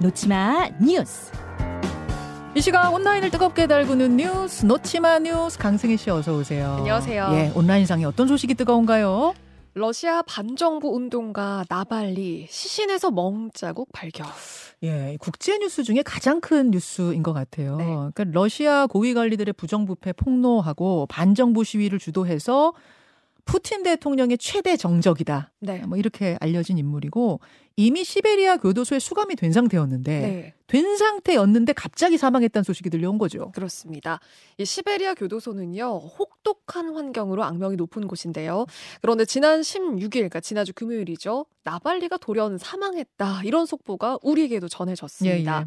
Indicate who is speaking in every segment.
Speaker 1: 놓지마 뉴스.
Speaker 2: 이 시각 온라인을 뜨겁게 달구는 뉴스 놓지마 뉴스 강승희 씨 어서 오세요.
Speaker 3: 안녕하세요.
Speaker 2: 예, 온라인상에 어떤 소식이 뜨거운가요?
Speaker 3: 러시아 반정부 운동가 나발니 시신에서 멍자국 발견.
Speaker 2: 예, 국제 뉴스 중에 가장 큰 뉴스인 것 같아요.
Speaker 3: 네.
Speaker 2: 그러니까 러시아 고위 관리들의 부정부패 폭로하고 반정부 시위를 주도해서 푸틴 대통령의 최대 정적이다.
Speaker 3: 네.
Speaker 2: 뭐 이렇게 알려진 인물이고 이미 시베리아 교도소에 수감이 된 상태였는데
Speaker 3: 네,
Speaker 2: 된 상태였는데 갑자기 사망했다는 소식이 들려온 거죠.
Speaker 3: 그렇습니다. 이 시베리아 교도소는요, 혹독한 환경으로 악명이 높은 곳인데요. 그런데 지난 16일, 그러니까 지난주 금요일이죠. 나발리가 돌연 사망했다. 이런 속보가 우리에게도 전해졌습니다.
Speaker 2: 예, 예.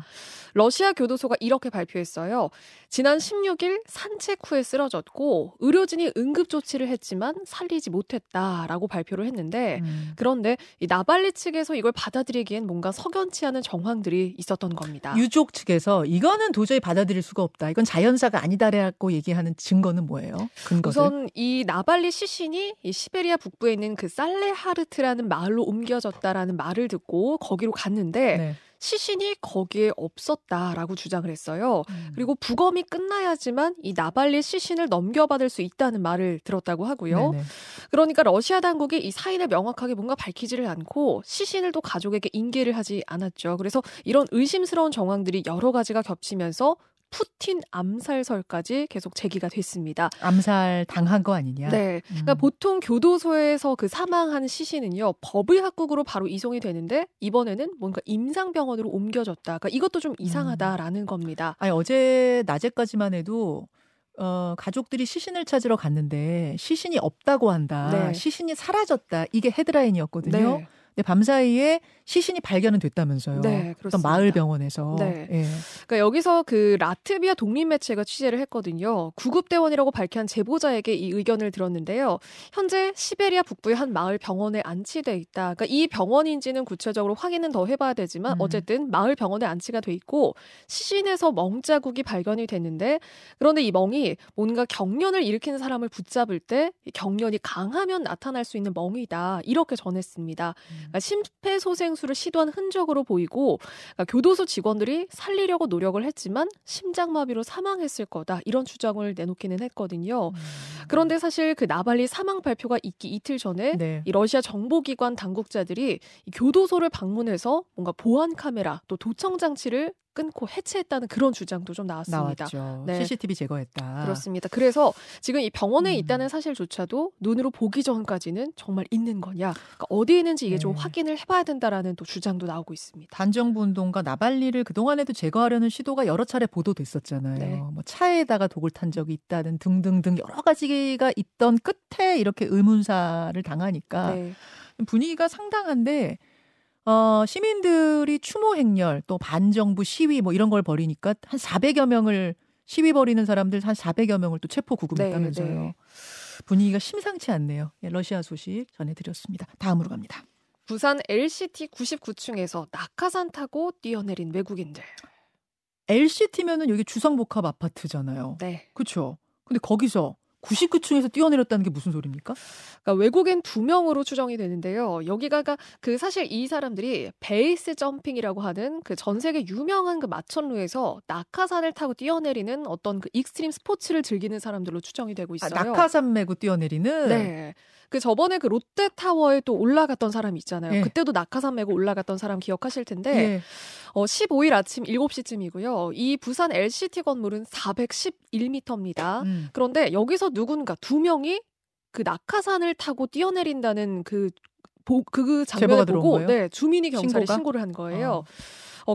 Speaker 3: 러시아 교도소가 이렇게 발표했어요. 지난 16일 산책 후에 쓰러졌고 의료진이 응급 조치를 했지만 살리지 못했다라고 발표를 했는데
Speaker 2: 음.
Speaker 3: 그런데 이 나발리 측에서 이걸 받아들이기엔 뭔가 석연치 않은 정황들이 있었던 겁니다.
Speaker 2: 유족 측에서 이거는 도저히 받아들일 수가 없다. 이건 자연사가 아니다라고 얘기하는 증거는 뭐예요? 근거들.
Speaker 3: 우선 이 나발리 시신이 이 시베리아 북부에 있는 그 살레하르트라는 마을로 옮겨졌다라는 말을 듣고 거기로 갔는데
Speaker 2: 네.
Speaker 3: 시신이 거기에 없었다라고 주장을 했어요.
Speaker 2: 음.
Speaker 3: 그리고 부검이 끝나야지만 이 나발리 시신을 넘겨받을 수 있다는 말을 들었다고 하고요.
Speaker 2: 네네.
Speaker 3: 그러니까 러시아 당국이 이 사인을 명확하게 뭔가 밝히지를 않고 시신을 또 가족에게 인계를 하지 않았죠. 그래서 이런 의심스러운 정황들이 여러 가지가 겹치면서 푸틴 암살설까지 계속 제기가 됐습니다.
Speaker 2: 암살 당한 거 아니냐?
Speaker 3: 네. 그러니까
Speaker 2: 음.
Speaker 3: 보통 교도소에서 그 사망한 시신은요, 법의 학국으로 바로 이송이 되는데, 이번에는 뭔가 임상병원으로 옮겨졌다. 그러니까 이것도 좀 이상하다라는 겁니다.
Speaker 2: 아니 어제 낮에까지만 해도 어, 가족들이 시신을 찾으러 갔는데 시신이 없다고 한다.
Speaker 3: 네.
Speaker 2: 시신이 사라졌다. 이게 헤드라인이었거든요.
Speaker 3: 네.
Speaker 2: 근데 밤사이에 시신이 발견은 됐다면서요.
Speaker 3: 네, 그렇습니다.
Speaker 2: 마을 병원에서.
Speaker 3: 네.
Speaker 2: 예.
Speaker 3: 그러니까 여기서 그 라트비아 독립 매체가 취재를 했거든요. 구급대원이라고 밝힌 제보자에게 이 의견을 들었는데요. 현재 시베리아 북부의 한 마을 병원에 안치돼 있다. 그러니까 이 병원인지는 구체적으로 확인은 더 해봐야 되지만
Speaker 2: 음.
Speaker 3: 어쨌든 마을 병원에 안치가 돼 있고 시신에서 멍 자국이 발견이 됐는데 그런데 이 멍이 뭔가 경련을 일으키는 사람을 붙잡을 때이 경련이 강하면 나타날 수 있는 멍이다. 이렇게 전했습니다. 그러니까 심폐소생술을 시도한 흔적으로 보이고 그러니까 교도소 직원들이 살리려고 노력을 했지만 심장마비로 사망했을 거다 이런 주장을 내놓기는 했거든요. 그런데 사실 그 나발리 사망 발표가 있기 이틀 전에
Speaker 2: 네.
Speaker 3: 이 러시아 정보기관 당국자들이 이 교도소를 방문해서 뭔가 보안 카메라 또 도청 장치를 끊고 해체했다는 그런 주장도 좀 나왔습니다.
Speaker 2: 나왔죠.
Speaker 3: 네.
Speaker 2: CCTV 제거했다.
Speaker 3: 그렇습니다. 그래서 지금 이 병원에
Speaker 2: 음.
Speaker 3: 있다는 사실조차도 눈으로 보기 전까지는 정말 있는 거냐, 그러니까 어디에 있는지 이게 좀
Speaker 2: 네.
Speaker 3: 확인을 해봐야 된다라는 또 주장도 나오고 있습니다.
Speaker 2: 반정부 운동가 나발리를 그동안에도 제거하려는 시도가 여러 차례 보도됐었잖아요.
Speaker 3: 네.
Speaker 2: 뭐 차에다가 독을 탄 적이 있다든 등등등 여러 가지가 있던 끝에 이렇게 의문사를 당하니까
Speaker 3: 네.
Speaker 2: 분위기가 상당한데 어, 시민들이 추모 행렬 또 반정부 시위 뭐 이런 걸 벌이니까 한 400여 명을 시위 벌이는 사람들 한 400여 명을 또 체포 구금했다면서요.
Speaker 3: 네, 네.
Speaker 2: 분위기가 심상치 않네요. 예, 러시아 소식 전해드렸습니다. 다음으로 갑니다.
Speaker 3: 부산 LCT 99층에서 낙하산 타고 뛰어내린 외국인들.
Speaker 2: LCT면은 여기 주상복합 아파트잖아요.
Speaker 3: 네.
Speaker 2: 그렇죠. 근데 거기서 99층에서 뛰어내렸다는 게 무슨 소리입니까?
Speaker 3: 그러니까 외국인 두 명으로 추정이 되는데요. 여기가 가- 그 사실 이 사람들이 base jumping이라고 하는 그 전 세계 유명한 그 마천루에서 낙하산을 타고 뛰어내리는 어떤 그 extreme sports를 즐기는 사람들로 추정이 되고
Speaker 2: 아,
Speaker 3: 있어요.
Speaker 2: 낙하산 메고 뛰어내리는
Speaker 3: 네. 그 저번에 그 롯데타워에 또 올라갔던 사람 있잖아요.
Speaker 2: 예.
Speaker 3: 그때도 낙하산 메고 올라갔던 사람 기억하실 텐데
Speaker 2: 예.
Speaker 3: 어, 15일 아침 7시쯤이고요. 이 부산 LCT 건물은 411m입니다.
Speaker 2: 음.
Speaker 3: 그런데 여기서 누군가 두 명이 그 낙하산을 타고 뛰어내린다는 그, 보, 그 장면을 보고
Speaker 2: 거예요?
Speaker 3: 네, 주민이 경찰에
Speaker 2: 신고가?
Speaker 3: 신고를 한 거예요. 어,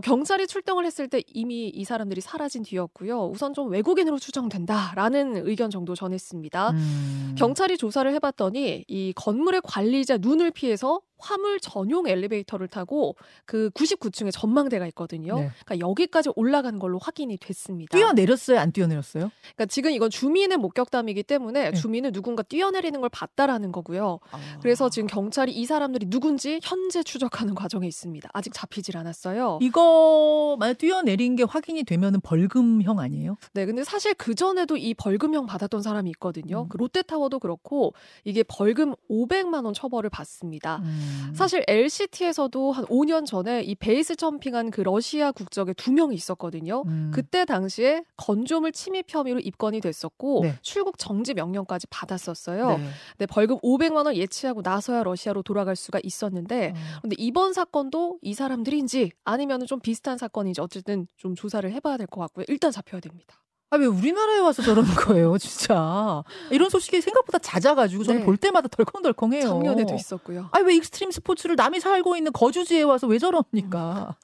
Speaker 3: 경찰이 출동을 했을 때 이미 이 사람들이 사라진 뒤였고요. 우선 좀 외국인으로 추정된다라는 의견 정도 전했습니다.
Speaker 2: 음.
Speaker 3: 경찰이 조사를 해봤더니 이 건물의 관리자 눈을 피해서 화물 전용 엘리베이터를 타고 그 99층에 전망대가 있거든요.
Speaker 2: 네.
Speaker 3: 그러니까 여기까지 올라간 걸로 확인이 됐습니다.
Speaker 2: 뛰어내렸어요? 안 뛰어내렸어요?
Speaker 3: 그러니까 지금 이건 주민의 목격담이기 때문에
Speaker 2: 네.
Speaker 3: 주민은 누군가 뛰어내리는 걸 봤다라는 거고요. 그래서 지금 경찰이 이 사람들이 누군지 현재 추적하는 과정에 있습니다. 아직 잡히질 않았어요.
Speaker 2: 이거 만약 뛰어내린 게 확인이 되면은 벌금형 아니에요?
Speaker 3: 네, 근데 사실 그 전에도 이 벌금형 받았던 사람이 있거든요.
Speaker 2: 음.
Speaker 3: 그 롯데타워도 그렇고 이게 벌금 500만 원 처벌을 받습니다.
Speaker 2: 음.
Speaker 3: 음. 사실 LCT에서도 한 5년 전에 이 베이스 점핑한 그 러시아 국적의 두 명이 있었거든요. 음. 그때 당시에 건조물 침입 혐의로 입건이 됐었고 네. 출국 정지 명령까지 받았었어요. 네. 네, 벌금 500만 원 예치하고 나서야 러시아로 돌아갈 수가 있었는데 어. 근데 이번 사건도 이 사람들인지 아니면 좀 비슷한 사건인지 어쨌든 좀 조사를 해봐야 될 것 같고요. 일단 잡혀야 됩니다.
Speaker 2: 아, 왜 우리나라에 와서 저러는 거예요, 진짜. 이런 소식이 생각보다 잦아가지고 저는 네. 볼 때마다 덜컹덜컹해요.
Speaker 3: 작년에도 있었고요.
Speaker 2: 아, 왜 익스트림 스포츠를 남이 살고 있는 거주지에 와서 왜 저럽니까?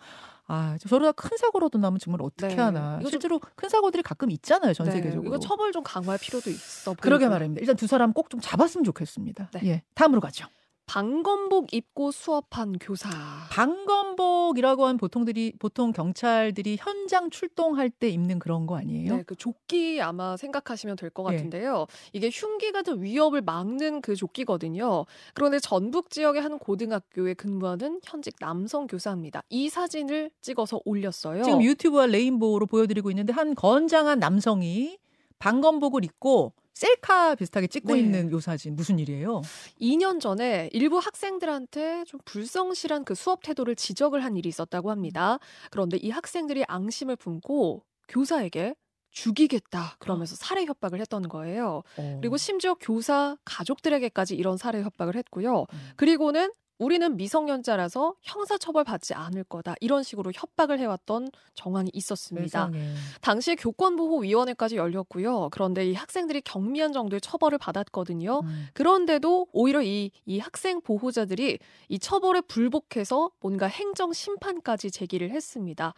Speaker 2: 아, 저러다 큰 사고라도 나면 정말 어떻게 네. 하나. 실제로 큰 사고들이 가끔 있잖아요, 전 네. 세계적으로.
Speaker 3: 이거 처벌 좀 강화할 필요도 있어.
Speaker 2: 그러게 말입니다. 일단 두 사람 꼭 좀 잡았으면 좋겠습니다. 네. 예. 다음으로 가죠.
Speaker 3: 방검복 입고 수업한 교사.
Speaker 2: 방검복이라고 하면 보통들이 보통 경찰들이 현장 출동할 때 입는 그런 거 아니에요?
Speaker 3: 네, 그 조끼 아마 생각하시면 될것 예. 같은데요. 네. 이게 흉기 같은 위협을 막는 그 조끼거든요. 그런데 전북 지역의 한 고등학교에 근무하는 현직 남성 교사입니다. 이 사진을 찍어서 올렸어요.
Speaker 2: 지금 유튜브와 레인보우로 보여드리고 있는데 한 건장한 남성이 방검복을 입고 셀카 비슷하게 찍고 네. 있는 요 사진 무슨 일이에요?
Speaker 3: 2년 전에 일부 학생들한테 좀 불성실한 그 수업 태도를 지적을 한 일이 있었다고 합니다. 그런데 이 학생들이 앙심을 품고 교사에게 죽이겠다 그러면서 살해 협박을 했던 거예요. 어. 그리고 심지어 교사 가족들에게까지 이런 살해 협박을 했고요. 음. 그리고는 우리는 미성년자라서 형사처벌 받지 않을 거다. 이런 식으로 협박을 해왔던 정황이 있었습니다. 세상에. 당시에 교권보호위원회까지 열렸고요. 그런데 이 학생들이 경미한 정도의 처벌을 받았거든요. 음. 그런데도 오히려 이, 이 학생 보호자들이 이 처벌에 불복해서 뭔가 행정 심판까지 제기를 했습니다.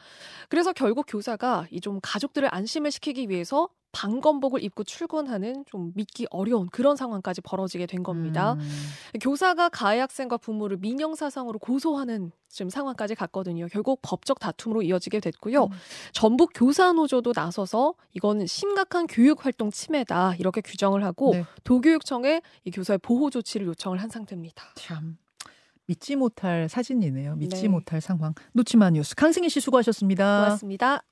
Speaker 3: 그래서 결국 교사가 이 좀 가족들을 안심을 시키기 위해서 방검복을 입고 출근하는 좀 믿기 어려운 그런 상황까지 벌어지게 된 겁니다. 음. 교사가 가해 학생과 부모를 민영사상으로 고소하는 지금 상황까지 갔거든요. 결국 법적 다툼으로 이어지게 됐고요. 음. 전북 교사노조도 나서서 이건 심각한 교육활동 침해다 이렇게 규정을 하고 네. 도교육청에 이 교사의 보호 조치를 요청을 한 상태입니다.
Speaker 2: 참. 믿지 못할 사진이네요. 믿지 네. 못할 상황. 놓치마 뉴스 강승희 씨 수고하셨습니다.
Speaker 3: 고맙습니다.